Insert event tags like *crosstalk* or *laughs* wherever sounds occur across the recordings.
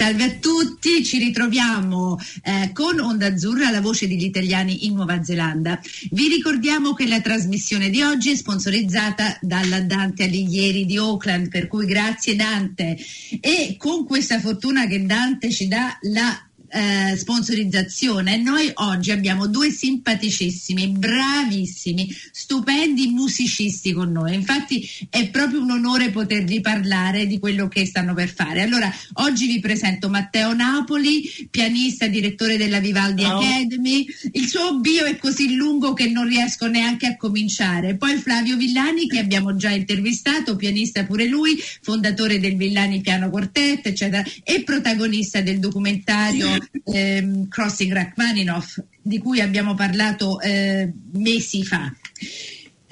Salve a tutti, ci ritroviamo eh, con Onda Azzurra, la voce degli italiani in Nuova Zelanda. Vi ricordiamo che la trasmissione di oggi è sponsorizzata dalla Dante Alighieri di Auckland, per cui grazie Dante. E con questa fortuna che Dante ci dà la eh, sponsorizzazione. Noi oggi abbiamo due simpaticissimi, bravissimi, stupendi musicisti con noi. Infatti è proprio un onore potervi parlare di quello che stanno per fare. Allora, oggi vi presento Matteo Napoli, pianista, direttore della Vivaldi Ciao. Academy. Il suo bio è così lungo che non riesco neanche a cominciare. Poi Flavio Villani, che abbiamo già intervistato, pianista pure lui, fondatore del Villani Piano Quartet, eccetera, e protagonista del documentario ehm, Crossing Rachmaninoff, di cui abbiamo parlato eh, mesi fa.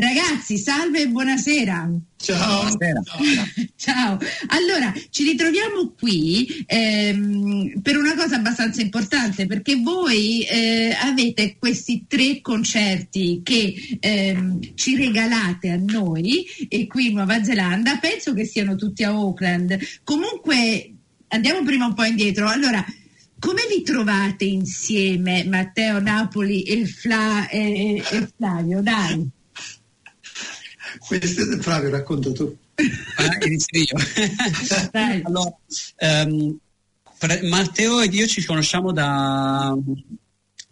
Ragazzi, salve e buonasera. Ciao. *laughs* Ciao, allora ci ritroviamo qui ehm, per una cosa abbastanza importante perché voi eh, avete questi tre concerti che ehm, ci regalate a noi e qui in Nuova Zelanda, penso che siano tutti a Auckland. Comunque andiamo prima un po' indietro. Allora, come vi trovate insieme Matteo Napoli e, Fla- e- e Flavio? Dai. Questo è Flavio, racconta tu. Ah, inizio io. *laughs* Dai. allora, fra- Matteo ed io ci conosciamo da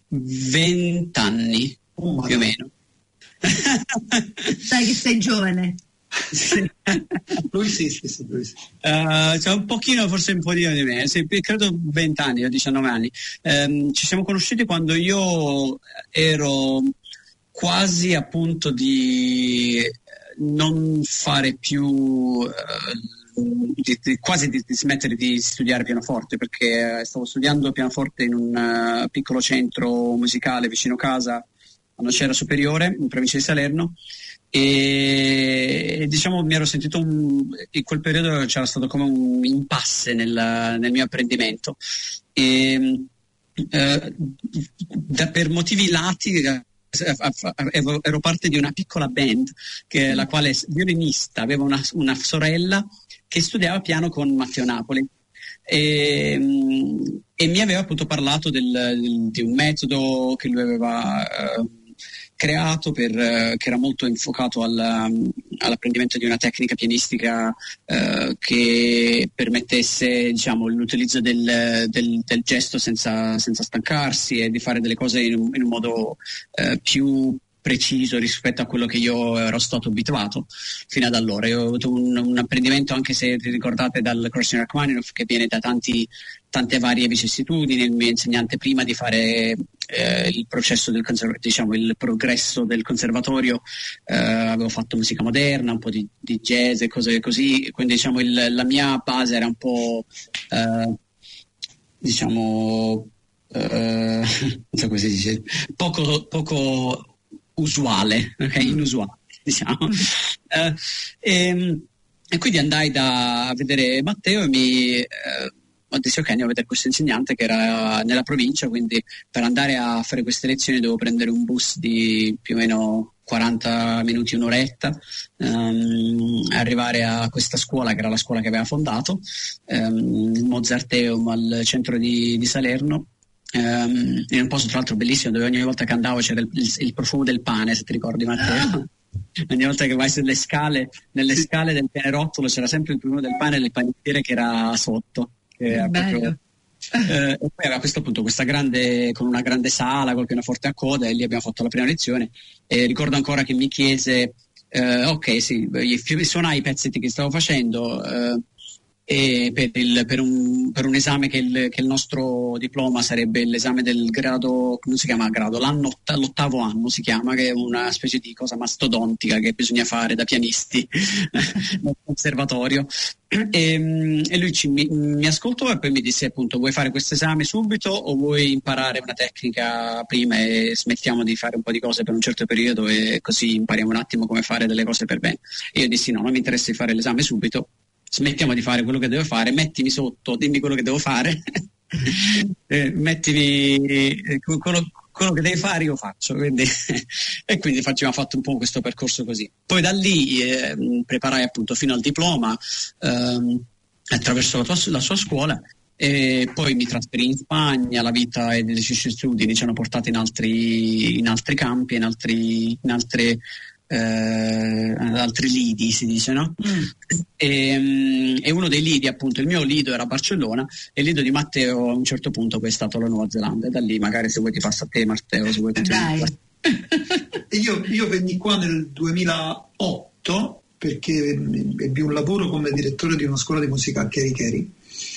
20 anni, Oh, più o meno. Sai che sei giovane. Sì. *laughs* Lui sì, sì, sì, lui sì. Eh, cioè un pochino, forse un po' di me, sì, credo 20 anni o 19 anni. Ehm, ci siamo conosciuti quando io ero quasi a punto di eh, non fare più, eh, di- di- quasi di, di smettere di studiare pianoforte perché eh, stavo studiando pianoforte in un eh, piccolo centro musicale vicino casa a Nocera Superiore, in provincia di Salerno e diciamo mi ero sentito un, in quel periodo c'era stato come un impasse nel, nel mio apprendimento. E eh, da- per motivi lati eh, ero parte di una piccola band che la quale violinista. Aveva una, una sorella che studiava piano con Matteo Napoli. E, mm, e mi aveva appunto parlato del- del- di un metodo che lui aveva eh, creato per, eh, che era molto infocato al, um, all'apprendimento di una tecnica pianistica eh, che permettesse diciamo, l'utilizzo del, del- del gesto senza, senza stancarsi e di fare delle cose in un, in un modo eh, più preciso rispetto a quello che io ero stato abituato fino ad allora. Io ho avuto un, un apprendimento, anche se vi ricordate dal Crossing Rachmaninoff, che viene da tanti, tante varie vicissitudini. Il mio insegnante prima di fare eh, il processo del diciamo il progresso del conservatorio eh, avevo fatto musica moderna, un po' di, di jazz e cose così, quindi diciamo il- la mia base era un po' eh, diciamo eh, *laughs* non so come si dice poco, poco usuale, ok? inusuale *laughs* diciamo. Eh, e, e quindi andai da a vedere Matteo e mi eh, detto ok andiamo a vedere questo insegnante che era nella provincia quindi per andare a fare queste lezioni dovevo prendere un bus di più o meno 40 minuti, un'oretta, ehm, arrivare a questa scuola che era la scuola che aveva fondato, ehm, il Mozarteum al centro di, di Salerno, ehm, in un posto tra l'altro bellissimo dove ogni volta che andavo c'era il, il- il profumo del pane, se ti ricordi Matteo. *laughs* Ogni volta che vai sulle scale, nelle scale del pianerottolo c'era sempre il profumo del pane e il panettiere che era sotto. Che era proprio- eh, e poi aveva questo appunto questa grande con una grande sala col pianoforte a coda e lì abbiamo fatto la prima lezione e ricordo ancora che mi chiese eh, ok sì suonai i pezzetti che stavo facendo eh, per, il- per un, per un esame che il, che il nostro diploma sarebbe l'esame del grado, come si chiama grado? L'ottavo anno si chiama, che è una specie di cosa mastodontica che bisogna fare da pianisti *laughs* nel conservatorio. E, mm, e lui ci- mi, mi ascoltò e poi mi disse appunto vuoi fare questo esame subito o vuoi imparare una tecnica prima e smettiamo di fare un po' di cose per un certo periodo e così impariamo un attimo come fare delle cose per bene. E io dissi no, non mi interessa di fare l'esame subito smettiamo di fare quello che devo fare, mettimi sotto, dimmi quello che devo fare, *laughs* eh, mettimi eh, quello, quello, che devi fare io faccio. Quindi, *laughs* e quindi facciamo, fatto un po' questo percorso così. Poi da lì eh, preparai appunto fino al diploma ehm, attraverso la, tua, la sua scuola e poi mi trasferì in Spagna, la vita e gli studi mi ci hanno portato in altri, in altri campi, in, altri, in altre eh, altri lidi si dice no? Mm. E, um, e, uno dei lidi appunto il mio lido era Barcellona e il lido di Matteo a un certo punto poi è stato la Nuova Zelanda e da lì magari se vuoi ti passa a te Matteo se vuoi ti *laughs* io, io venni qua nel 2008 perché ebbi un lavoro come direttore di una scuola di musica a Kerikeri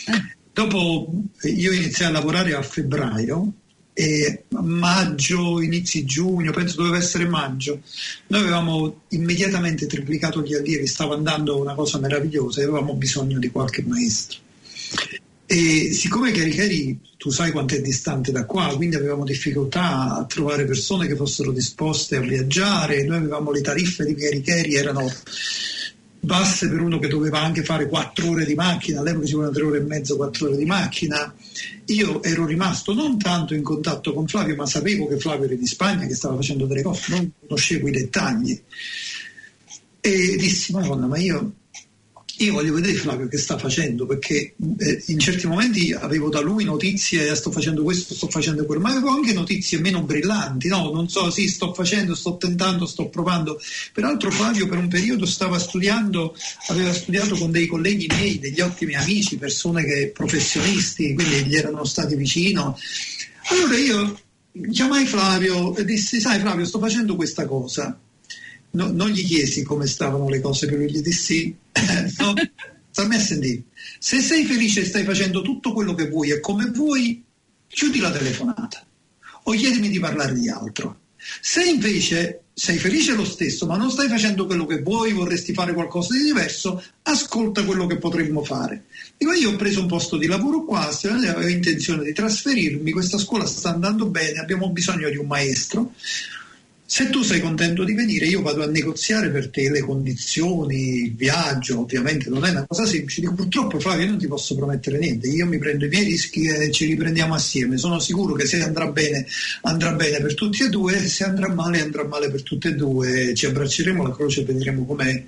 eh. dopo io iniziai a lavorare a febbraio e maggio, inizi giugno, penso doveva essere maggio, noi avevamo immediatamente triplicato gli allievi, stava andando una cosa meravigliosa e avevamo bisogno di qualche maestro. E siccome Caricari, tu sai quanto è distante da qua, quindi avevamo difficoltà a trovare persone che fossero disposte a viaggiare, noi avevamo le tariffe di Caricari, erano basse per uno che doveva anche fare quattro ore di macchina, all'epoca ci volevano tre ore e mezzo, quattro ore di macchina. Io ero rimasto non tanto in contatto con Flavio, ma sapevo che Flavio era di Spagna, che stava facendo delle cose, non conoscevo i dettagli. E dissi, Madonna, ma io io voglio vedere Flavio che sta facendo perché eh, in certi momenti avevo da lui notizie, sto facendo questo, sto facendo quello, ma avevo anche notizie meno brillanti, no? Non so, sì, sto facendo, sto tentando, sto provando. Peraltro Flavio per un periodo stava studiando, aveva studiato con dei colleghi miei, degli ottimi amici, persone che professionisti, quindi gli erano stati vicino. Allora io chiamai Flavio e dissi, sai Flavio, sto facendo questa cosa no, non gli chiesi come stavano le cose, però gli dissi, no, *laughs* stammi a sentire, se sei felice e stai facendo tutto quello che vuoi e come vuoi, chiudi la telefonata o chiedimi di parlare di altro. Se invece sei felice lo stesso, ma non stai facendo quello che vuoi, vorresti fare qualcosa di diverso, ascolta quello che potremmo fare. Dico, io ho preso un posto di lavoro qua, avevo intenzione di trasferirmi, questa scuola sta andando bene, abbiamo bisogno di un maestro. Se tu sei contento di venire, io vado a negoziare per te le condizioni, il viaggio, ovviamente non è una cosa semplice. Dico, purtroppo Flavio non ti posso promettere niente, io mi prendo i miei rischi e ci riprendiamo assieme. Sono sicuro che se andrà bene, andrà bene per tutti e due, se andrà male, andrà male per tutte e due. Ci abbracceremo la croce e vedremo com'è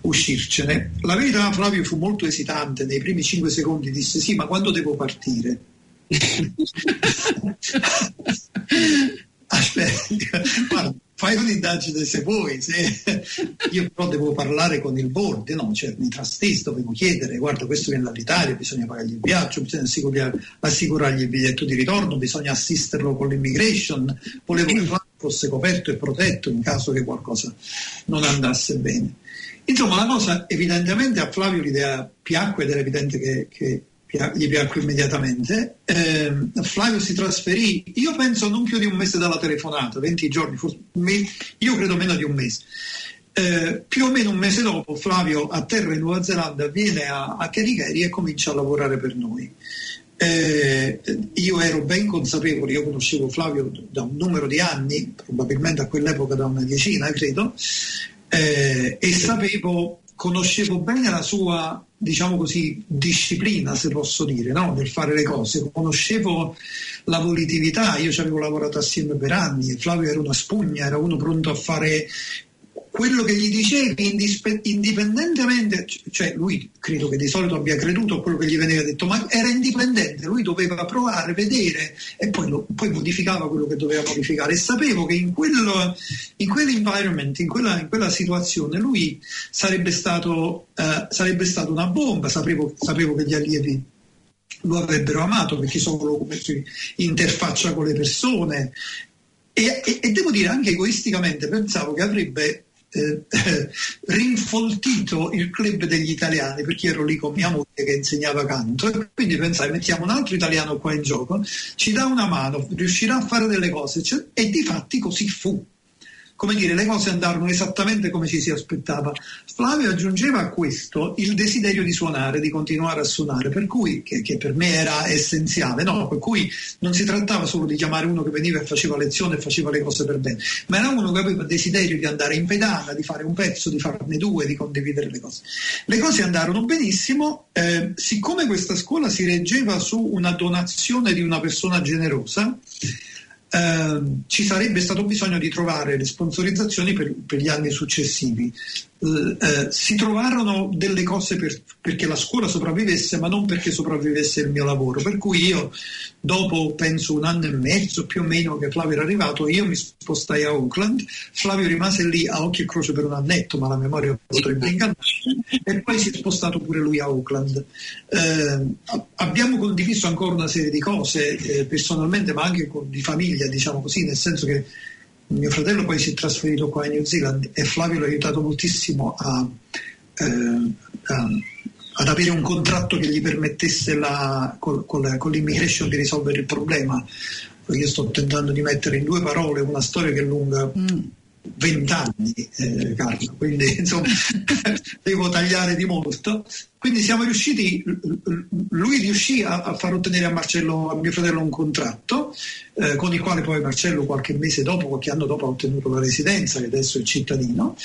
uscircene. La verità, Flavio fu molto esitante, nei primi cinque secondi disse sì, ma quando devo partire? *laughs* *laughs* Aspetta, guarda, fai un'indagine se vuoi, se *laughs* io però devo parlare con il board, no? cioè mi trastesi, dovevo chiedere, guarda questo viene dall'Italia, bisogna pagargli il viaggio, bisogna assicurargli il biglietto di ritorno, bisogna assisterlo con l'immigration, volevo che fosse coperto e protetto in caso che qualcosa non andasse bene. Insomma, la cosa evidentemente a Flavio l'idea piacque ed era evidente che, che gli piacque immediatamente. Eh, Flavio si trasferì, io penso non più di un mese dalla telefonata, 20 giorni, forse, io credo meno di un mese. Eh, più o meno un mese dopo Flavio a terra in Nuova Zelanda viene a, a Kerikeri e comincia a lavorare per noi. Eh, io ero ben consapevole, io conoscevo Flavio da un numero di anni, probabilmente a quell'epoca da una decina, credo, eh, e sapevo, conoscevo bene la sua diciamo così, disciplina, se posso dire, no? nel fare le cose. Conoscevo la volitività, io ci avevo lavorato assieme per anni, Flavio era una spugna, era uno pronto a fare quello che gli dicevi indipendentemente, cioè lui credo che di solito abbia creduto a quello che gli veniva detto, ma era indipendente, lui doveva provare, vedere e poi, lo, poi modificava quello che doveva modificare. E sapevo che in, quello, in quell'environment, in quella, in quella, situazione lui sarebbe stato, uh, sarebbe stato una bomba, sapevo, sapevo che gli allievi lo avrebbero amato perché solo come si interfaccia con le persone. E, e, e, devo dire anche egoisticamente pensavo che avrebbe eh, *coughs* rinfoltito il club degli italiani perché ero lì con mia moglie che insegnava canto e quindi pensai mettiamo un altro italiano qua in gioco, ci dà una mano, riuscirà a fare delle cose cioè, e di fatti così fu. Come dire, le cose andarono esattamente come ci si aspettava. Flavio aggiungeva a questo il desiderio di suonare, di continuare a suonare, per cui, che, che per me era essenziale, no? per cui non si trattava solo di chiamare uno che veniva e faceva lezione e faceva le cose per bene, ma era uno che aveva desiderio di andare in pedana, di fare un pezzo, di farne due, di condividere le cose. Le cose andarono benissimo, eh, siccome questa scuola si reggeva su una donazione di una persona generosa, eh, ci sarebbe stato bisogno di trovare le sponsorizzazioni per, per gli anni successivi. Eh, eh, si trovarono delle cose per, perché la scuola sopravvivesse, ma non perché sopravvivesse il mio lavoro. Per cui io, dopo penso un anno e mezzo più o meno che Flavio era arrivato, io mi spostai a Auckland. Flavio rimase lì a occhio e croce per un annetto, ma la memoria potrebbe ingannare, e poi si è spostato pure lui a Auckland. Eh, abbiamo condiviso ancora una serie di cose eh, personalmente, ma anche con, di famiglia, diciamo così, nel senso che mio fratello poi si è trasferito qua in New Zealand e Flavio l'ha aiutato moltissimo a, eh, a, ad avere un contratto che gli permettesse la, con, con, la, con l'immigration di risolvere il problema. Io sto tentando di mettere in due parole una storia che è lunga. Mm vent'anni, eh, Carlo, quindi *laughs* insomma devo tagliare di molto. Quindi siamo riusciti, lui riuscì a, far ottenere a Marcello, a mio fratello, un contratto eh, con il quale poi Marcello qualche mese dopo, qualche anno dopo ha ottenuto la residenza e adesso è cittadino.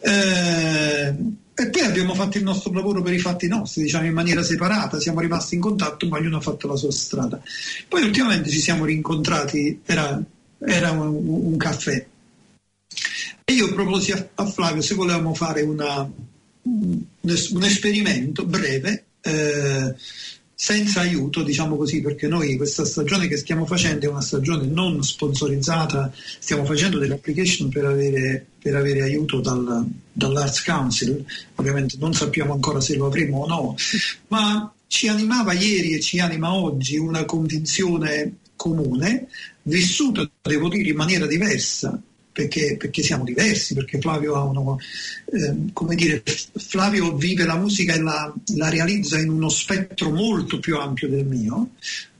Eh, e poi abbiamo fatto il nostro lavoro per i fatti nostri, diciamo in maniera separata, siamo rimasti in contatto, ma ognuno ha fatto la sua strada. Poi ultimamente ci siamo rincontrati, era, era un, un caffè io proposi a, a Flavio se volevamo fare una, un, un, esperimento breve, eh, senza aiuto, diciamo così, perché noi questa stagione che stiamo facendo è una stagione non sponsorizzata, stiamo facendo delle application per avere, per avere aiuto dal, dall'Arts Council, ovviamente non sappiamo ancora se lo avremo o no, ma ci animava ieri e ci anima oggi una convinzione comune, vissuta, devo dire, in maniera diversa perché, perché, siamo diversi, perché Flavio uno, eh, dire, Flavio vive la musica e la, la, realizza in uno spettro molto più ampio del mio,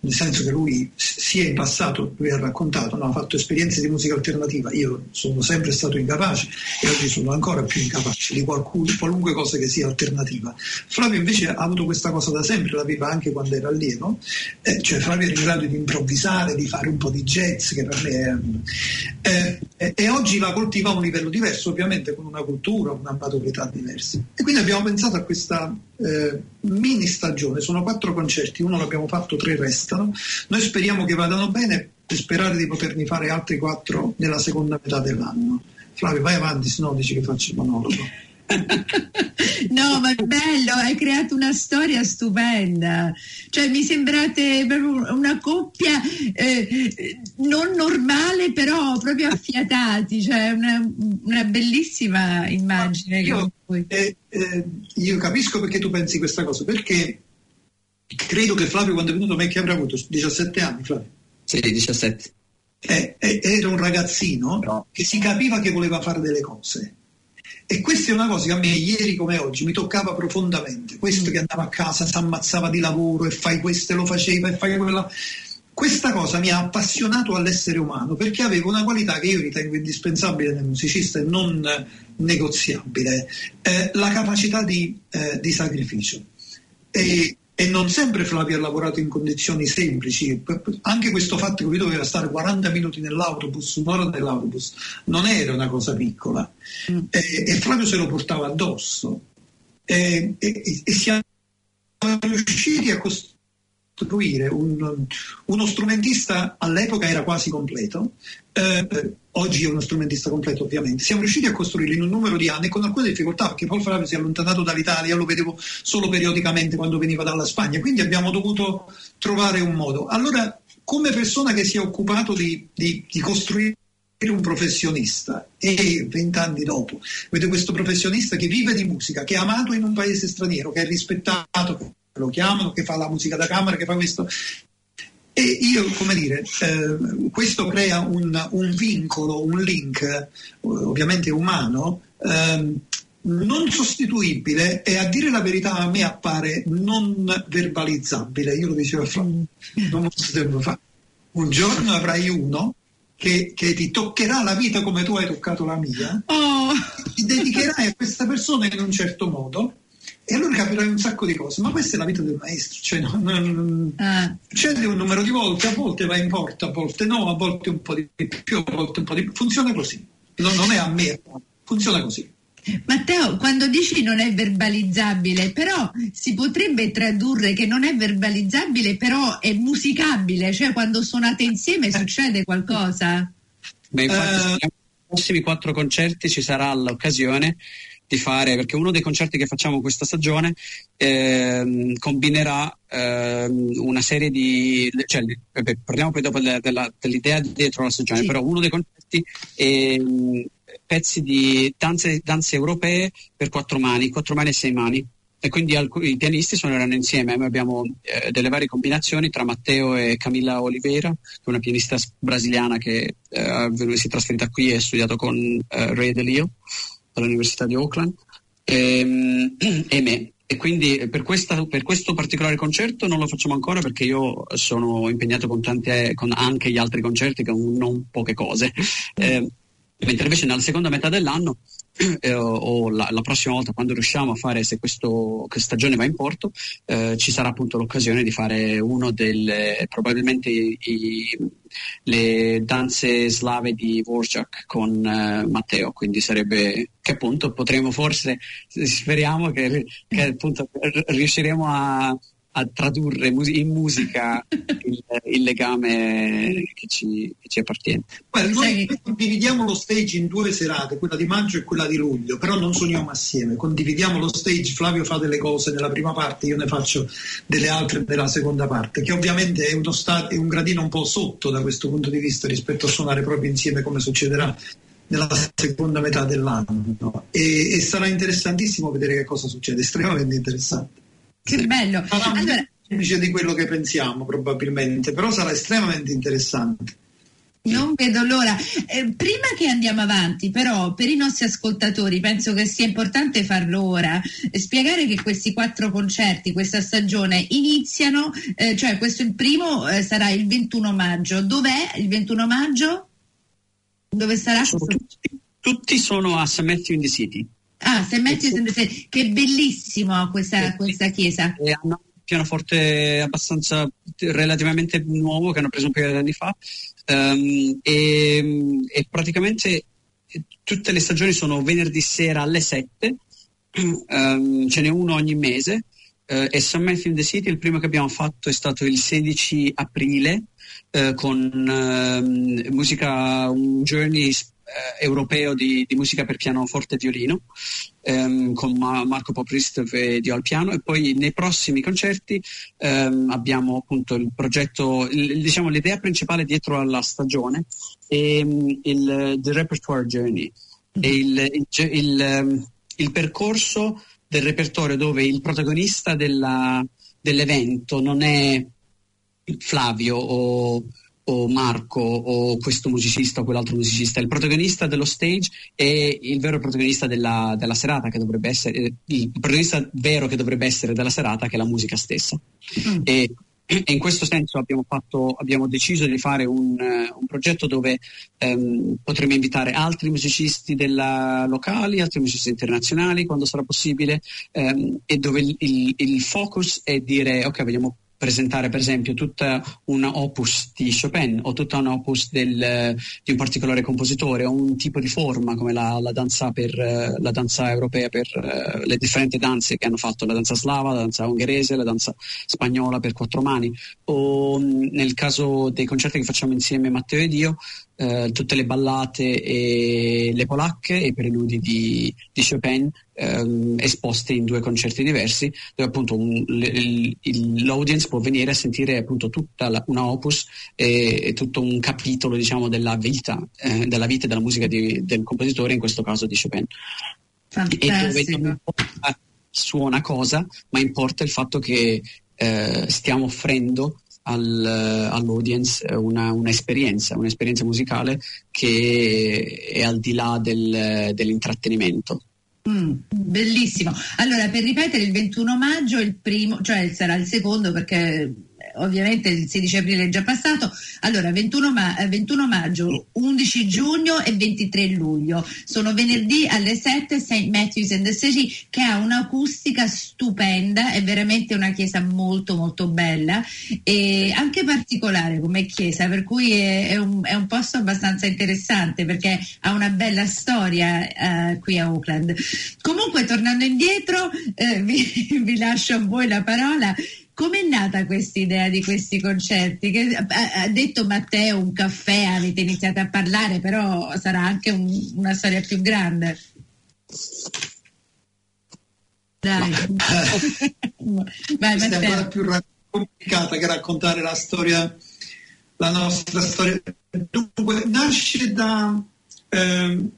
nel senso che lui sia in passato, lui ha raccontato, no? ha fatto esperienze di musica alternativa, io sono sempre stato incapace e oggi sono ancora più incapace di qualcuno, qualunque cosa che sia alternativa. Flavio invece ha avuto questa cosa da sempre, l'aveva anche quando era allievo, eh, cioè Flavio era in grado di improvvisare, di fare un po' di jazz, che per me è... Eh, e oggi la coltiva a un livello diverso, ovviamente con una cultura, una maturità diversa. E quindi abbiamo pensato a questa eh, mini stagione, sono quattro concerti, uno l'abbiamo fatto, tre restano. Noi speriamo che vadano bene e sperare di poterne fare altri quattro nella seconda metà dell'anno. Flavio, vai avanti, se no dici che faccio il monologo. *laughs* no, ma è bello, hai creato una storia stupenda. Cioè, mi sembrate proprio una coppia eh, non normale, però proprio affiatati. Cioè, una, una bellissima immagine. Io, eh, eh, io, capisco perché tu pensi questa cosa, perché credo che Flavio, quando è venuto a me, che avrà avuto 17 anni, Flavio? Sì, 17. Eh, eh, era un ragazzino no. che si capiva che voleva fare delle cose e questa è una cosa che a me ieri come oggi mi toccava profondamente. Questo mm. che andava a casa, si ammazzava di lavoro e fai questo e lo faceva e fai quella. Questa cosa mi ha appassionato all'essere umano perché aveva una qualità che io ritengo indispensabile nel musicista e non negoziabile, eh, la capacità di, eh, di sacrificio. E, e non sempre Flavio ha lavorato in condizioni semplici, anche questo fatto che lui doveva stare 40 minuti nell'autobus, un'ora nell'autobus, non era una cosa piccola. Mm. e, e, Flavio se lo portava addosso. E, e, e siamo riusciti a costruire costruire un, uno strumentista all'epoca era quasi completo, eh, oggi è uno strumentista completo ovviamente, siamo riusciti a costruirlo in un numero di anni con alcune difficoltà perché Paul Flavio si è allontanato dall'Italia, lo vedevo solo periodicamente quando veniva dalla Spagna, quindi abbiamo dovuto trovare un modo. Allora, come persona che si è occupato di, di, di costruire un professionista e vent'anni dopo vedo questo professionista che vive di musica, che è amato in un paese straniero, che è rispettato, lo chiamano, che fa la musica da camera, che fa questo. E io, come dire, eh, questo crea un, un, vincolo, un link, ovviamente umano, eh, non sostituibile e a dire la verità a me appare non verbalizzabile. Io lo dicevo Fra, non molto tempo fa. Un giorno avrai uno che, che, ti toccherà la vita come tu hai toccato la mia, oh. ti dedicherai a questa persona in un certo modo e allora capirai un sacco di cose. Ma questa è la vita del maestro, cioè, no, no, no, ah. succede un numero di volte, a volte va in porta, a volte no, a volte un po' di più, a volte un po' di più. Funziona così, non, non è a me, funziona così. Matteo, quando dici non è verbalizzabile, però si potrebbe tradurre che non è verbalizzabile, però è musicabile, cioè quando suonate insieme succede qualcosa? Beh, infatti, uh... nei prossimi quattro concerti ci sarà l'occasione di fare, perché uno dei concerti che facciamo questa stagione eh, combinerà eh, una serie di, cioè, parliamo poi dopo della, della, dell'idea dietro la stagione, sì. però uno dei concerti è pezzi di danze, danze europee per quattro mani, quattro mani e sei mani e quindi alcuni, i pianisti suoneranno insieme. Noi abbiamo eh, delle varie combinazioni tra Matteo e Camilla Oliveira, che è una pianista brasiliana che eh, si è trasferita qui e ha studiato con eh, Ray DeLio all'Università di Auckland, e, e me. E quindi per, questa, per, questo particolare concerto non lo facciamo ancora perché io sono impegnato con, tante, con anche gli altri concerti, con non poche cose. Eh, mentre invece nella seconda metà dell'anno eh, o la, la, prossima volta quando riusciamo a fare se questo, questa stagione va in porto eh, ci sarà appunto l'occasione di fare uno delle probabilmente i, le danze slave di Vorjak con eh, Matteo. Quindi sarebbe che appunto potremo forse speriamo che, che appunto riusciremo a a tradurre in musica *laughs* il, il legame che ci, che ci appartiene. Guarda, noi condividiamo lo stage in due serate, quella di maggio e quella di luglio, però non suoniamo assieme, condividiamo lo stage, Flavio fa delle cose nella prima parte, io ne faccio delle altre nella seconda parte, che ovviamente è, uno sta- è un gradino un po' sotto da questo punto di vista rispetto a suonare proprio insieme come succederà nella seconda metà dell'anno e, e sarà interessantissimo vedere che cosa succede, estremamente interessante. Che bello. Sarà allora, semplice di quello che pensiamo probabilmente, però sarà estremamente interessante. Non vedo l'ora. Eh, prima che andiamo avanti, però, per i nostri ascoltatori, penso che sia importante farlo ora, eh, spiegare che questi quattro concerti, questa stagione, iniziano, eh, cioè questo il primo eh, sarà il 21 maggio. Dov'è il 21 maggio? Dove sarà? Sono tutti, tutti, sono a St. Matthew in the City. Ah, St. Matthews in the che bellissimo questa, questa chiesa. E hanno un pianoforte abbastanza relativamente nuovo che hanno preso un paio di anni fa um, e, e, praticamente tutte le stagioni sono venerdì sera alle 7, um, *clears throat* ehm, ce n'è uno ogni mese. Uh, e St. Matthew in the City, il primo che abbiamo fatto è stato il 16 aprile uh, con uh, musica, un journey eh, europeo di, di, musica per pianoforte e violino ehm, con Ma- Marco Popristov e Dio al piano e poi nei prossimi concerti ehm, abbiamo appunto il progetto, il, diciamo l'idea principale dietro alla stagione è il, il Repertoire Journey, mm-hmm. il, il, ehm, il, percorso del repertorio dove il protagonista della, dell'evento non è Flavio o o Marco o questo musicista o quell'altro musicista. Il protagonista dello stage è il vero protagonista della, della serata, che dovrebbe essere il protagonista vero che dovrebbe essere della serata, che è la musica stessa. Mm. E, e, in questo senso abbiamo, fatto, abbiamo deciso di fare un, un progetto dove um, potremo invitare altri musicisti della locali, altri musicisti internazionali quando sarà possibile, um, e dove il, il, il focus è dire ok, vogliamo presentare per esempio tutta una opus di Chopin o tutta una opus del, di un particolare compositore o un tipo di forma come la, la, danza, per, la danza, europea per uh, le differenti danze che hanno fatto, la danza slava, la danza ungherese, la danza spagnola per quattro mani. O nel caso dei concerti che facciamo insieme Matteo ed io eh, tutte le ballate e le polacche e i preludi di, di Chopin ehm, esposte in due concerti diversi dove appunto un, l, l, l'audience può venire a sentire appunto tutta la, una opus e, e, tutto un capitolo diciamo della vita, eh, della vita e della musica di, del compositore, in questo caso di Chopin. Fantastico. E dove non importa suona cosa, ma importa il fatto che eh, stiamo offrendo al, all'audience una, un'esperienza, un'esperienza musicale che è al di là del, dell'intrattenimento. Mm, bellissimo. Allora, per ripetere, il 21 maggio il primo, cioè sarà il secondo perché ovviamente il 16 aprile è già passato. Allora, 21, ma- 21 maggio, 11 giugno e 23 luglio. Sono venerdì alle 7 St. Matthews and the City che ha un'acustica stupenda, è veramente una chiesa molto molto bella e anche particolare come chiesa, per cui è, è, un, è un, posto abbastanza interessante perché ha una bella storia uh, qui a Oakland. Comunque, tornando indietro, eh, vi, *laughs* vi lascio a voi la parola. Com'è nata questa idea di questi concerti? Che, ha detto Matteo un caffè, avete iniziato a parlare, però sarà anche un, una storia più grande. Dai. Vai, Questa è ancora più complicata che raccontare la storia, la nostra storia. Dunque, nasce da, eh,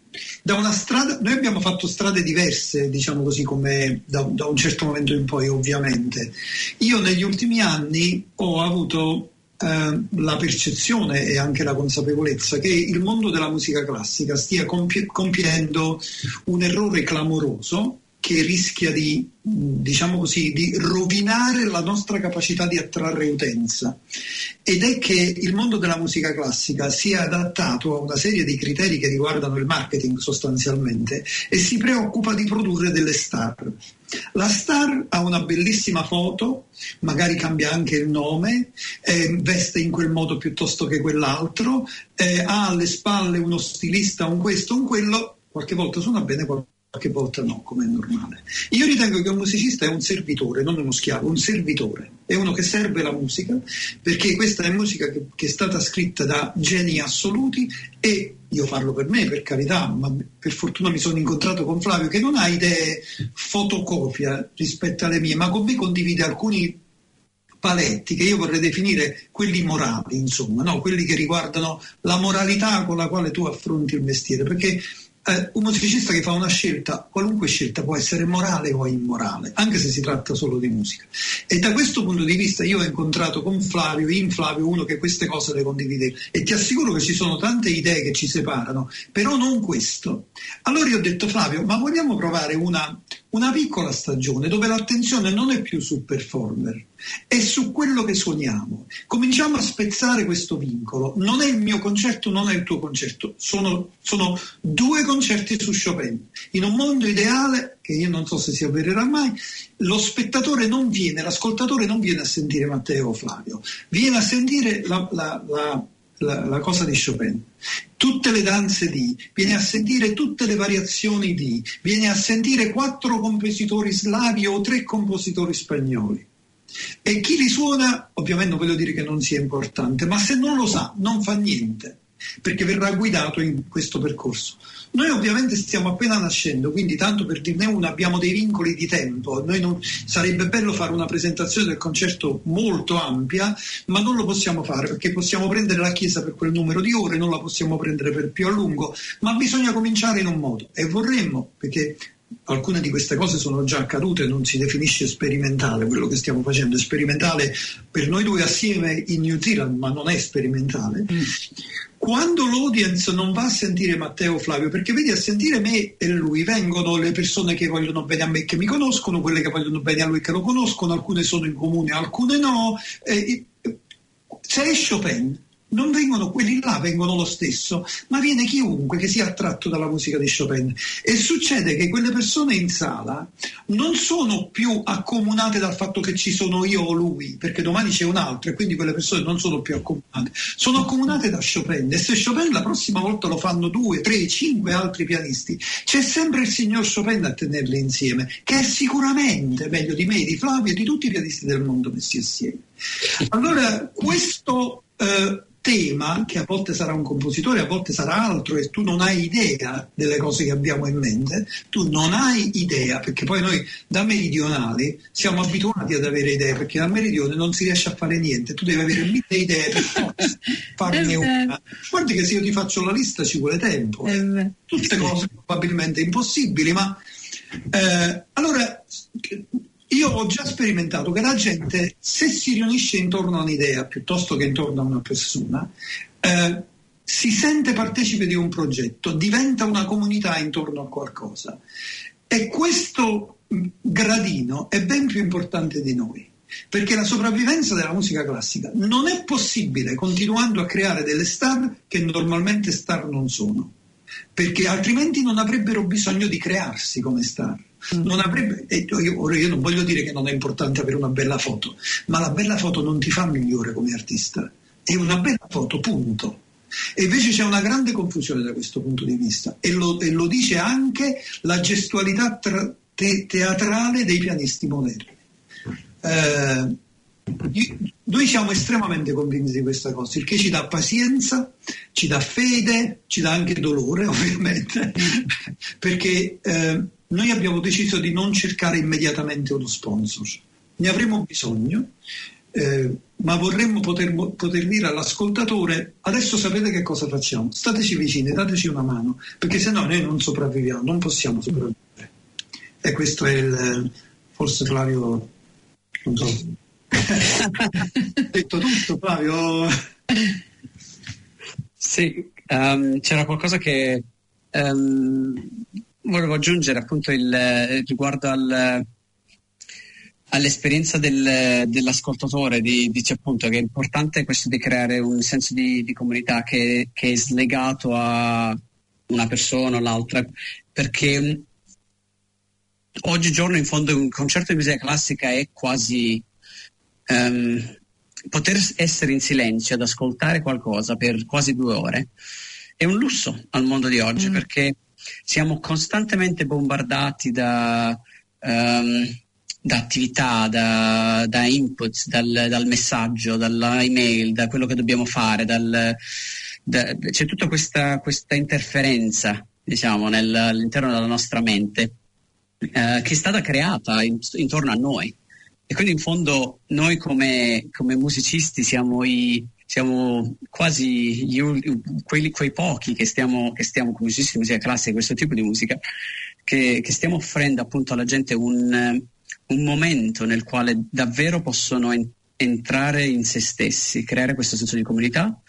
da una strada, noi abbiamo fatto strade diverse, diciamo così, come da, da, un certo momento in poi, ovviamente. Io negli ultimi anni ho avuto eh, la percezione e anche la consapevolezza che il mondo della musica classica stia compi- compiendo un errore clamoroso che rischia di, diciamo così, di rovinare la nostra capacità di attrarre utenza. Ed è che il mondo della musica classica si è adattato a una serie di criteri che riguardano il marketing sostanzialmente e si preoccupa di produrre delle star. La star ha una bellissima foto, magari cambia anche il nome, eh, veste in quel modo piuttosto che quell'altro, eh, ha alle spalle uno stilista, un questo, un quello, qualche volta suona bene, qualche qualche volta no, come è normale. Io ritengo che un musicista è un servitore, non uno schiavo, un servitore, è uno che serve la musica, perché questa è musica che, che, è stata scritta da geni assoluti e io parlo per me, per carità, ma per fortuna mi sono incontrato con Flavio che non ha idee fotocopia rispetto alle mie, ma con me condivide alcuni paletti che io vorrei definire quelli morali, insomma, no? quelli che riguardano la moralità con la quale tu affronti il mestiere, perché eh, un musicista che fa una scelta, qualunque scelta può essere morale o immorale, anche se si tratta solo di musica. E da questo punto di vista io ho incontrato con Flavio, in Flavio, uno che queste cose le condivide e ti assicuro che ci sono tante idee che ci separano, però non questo. Allora io ho detto Flavio, ma vogliamo provare una, una piccola stagione dove l'attenzione non è più sul performer, è su quello che suoniamo. Cominciamo a spezzare questo vincolo. Non è il mio concerto, non è il tuo concerto, sono, sono due concerti su Chopin. In un mondo ideale, che io non so se si avvererà mai, lo spettatore non viene, l'ascoltatore non viene a sentire Matteo o Flavio, viene a sentire la, la, la la, la, cosa di Chopin. Tutte le danze di, viene a sentire tutte le variazioni di, viene a sentire quattro compositori slavi o tre compositori spagnoli. E chi li suona, ovviamente non voglio dire che non sia importante, ma se non lo sa, non fa niente, perché verrà guidato in questo percorso. Noi ovviamente stiamo appena nascendo, quindi tanto per dirne una abbiamo dei vincoli di tempo. Non, sarebbe bello fare una presentazione del concerto molto ampia, ma non lo possiamo fare perché possiamo prendere la chiesa per quel numero di ore, non la possiamo prendere per più a lungo, ma bisogna cominciare in un modo e vorremmo, perché alcune di queste cose sono già accadute, non si definisce sperimentale quello che stiamo facendo, è sperimentale per noi due assieme in New Zealand, ma non è sperimentale. Mm. Quando l'audience non va a sentire Matteo Flavio, perché vedi a sentire me e lui vengono le persone che vogliono bene a me che mi conoscono, quelle che vogliono bene a lui che lo conoscono, alcune sono in comune, alcune no. Eh, se è Chopin, non vengono quelli là, vengono lo stesso, ma viene chiunque che sia attratto dalla musica di Chopin. E succede che quelle persone in sala non sono più accomunate dal fatto che ci sono io o lui, perché domani c'è un altro e quindi quelle persone non sono più accomunate, sono accomunate da Chopin. E se Chopin la prossima volta lo fanno due, tre, cinque altri pianisti, c'è sempre il signor Chopin a tenerli insieme, che è sicuramente meglio di me, di Flavio e di tutti i pianisti del mondo messi assieme. Allora, questo eh, tema, che a volte sarà un compositore, a volte sarà altro, e tu non hai idea delle cose che abbiamo in mente, tu non hai idea, perché poi noi da meridionali siamo abituati ad avere idee, perché dal meridione non si riesce a fare niente, tu devi avere mille idee per *laughs* farne una. Guardi che se io ti faccio la lista ci vuole tempo, tutte cose probabilmente impossibili, ma eh, allora io ho già sperimentato che la gente, se si riunisce intorno a un'idea piuttosto che intorno a una persona, eh, si sente partecipe di un progetto, diventa una comunità intorno a qualcosa. E questo gradino è ben più importante di noi. perché la sopravvivenza della musica classica non è possibile continuando a creare delle star che normalmente star non sono, perché altrimenti non avrebbero bisogno di crearsi come star. Non avrebbe, io, io non voglio dire che non è importante avere una bella foto, ma la bella foto non ti fa migliore come artista, è una bella foto, punto. E invece c'è una grande confusione da questo punto di vista e lo, e lo dice anche la gestualità tra, te, teatrale dei pianisti moderni. Eh, noi siamo estremamente convinti di questa cosa, il che ci dà pazienza, ci dà fede, ci dà anche dolore *laughs* ovviamente, perché eh, noi abbiamo deciso di non cercare immediatamente uno sponsor. Ne avremo bisogno, eh, ma vorremmo poter, poter, dire all'ascoltatore adesso sapete che cosa facciamo, stateci vicini, dateci una mano, perché se no noi non sopravviviamo, non possiamo sopravvivere. E questo è il, forse Flavio, non so, *laughs* detto tutto Flavio. Sì, um, c'era qualcosa che um, volevo aggiungere appunto il, riguardo al all'esperienza del, dell'ascoltatore, di, dice appunto che è importante questo di creare un senso di, di comunità che, che, è slegato a una persona o l'altra, perché mm, oggigiorno in fondo un concerto di musica classica è quasi um, poter essere in silenzio ad ascoltare qualcosa per quasi due ore è un lusso al mondo di oggi mm. perché siamo costantemente bombardati da um, da attività, da, da input, dal, dal, messaggio, dall'email, da quello che dobbiamo fare, dal, da, c'è tutta questa, questa interferenza diciamo, nel, all'interno della nostra mente eh, che è stata creata in, intorno a noi. E quindi in fondo noi come, come musicisti siamo, i, siamo quasi gli, quelli, quei pochi che stiamo, che stiamo come di musica classica, questo tipo di musica, che, che stiamo offrendo appunto alla gente un, un momento nel quale davvero possono en- entrare in se stessi, creare questo senso di comunità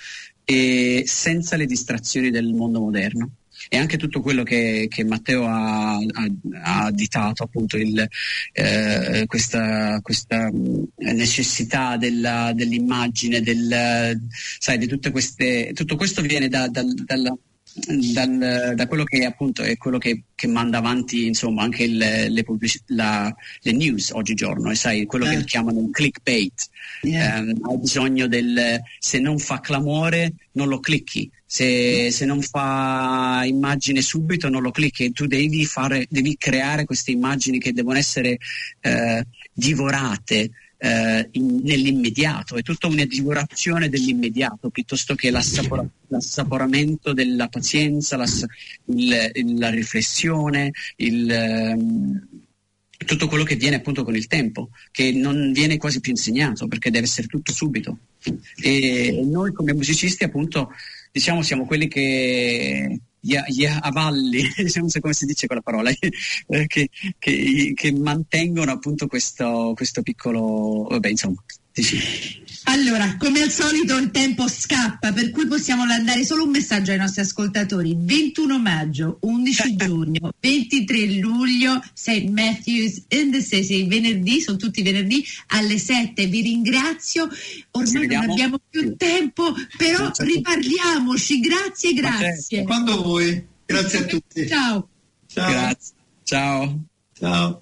e senza le distrazioni del mondo moderno. E anche tutto quello che, che Matteo ha, ha, ha, additato, appunto il, eh, questa, questa, necessità della, dell'immagine, del, sai, di tutte queste, tutto questo viene da, da, dalla dal, da quello che appunto è quello che, che manda avanti insomma anche il, le, pubblic- la, le, news oggigiorno e sai quello eh. che chiamano il clickbait yeah. um, hai bisogno del se non fa clamore non lo clicchi se, se, non fa immagine subito non lo clicchi tu devi, fare, devi creare queste immagini che devono essere eh, divorate eh, in, nell'immediato, è tutta una divorazione dell'immediato piuttosto che l'assapora, l'assaporamento della pazienza, l'ass, il, il, la riflessione, il, ehm, tutto quello che viene appunto con il tempo, che non viene quasi più insegnato perché deve essere tutto subito. E noi come musicisti appunto diciamo siamo quelli che gli, avalli, *laughs* non so come si dice quella parola, *laughs* eh, che, che, che, mantengono appunto questo, questo piccolo, vabbè insomma. Allora, come al solito il tempo scappa, per cui possiamo mandare solo un messaggio ai nostri ascoltatori. 21 maggio, 11 giugno, 23 luglio, St. Matthews in the City, venerdì, sono tutti venerdì alle 7. Vi ringrazio, ormai non abbiamo più tempo, però riparliamoci. Grazie, grazie. Quando vuoi. Grazie a tutti. Ciao. Ciao. Grazie. Ciao. Ciao.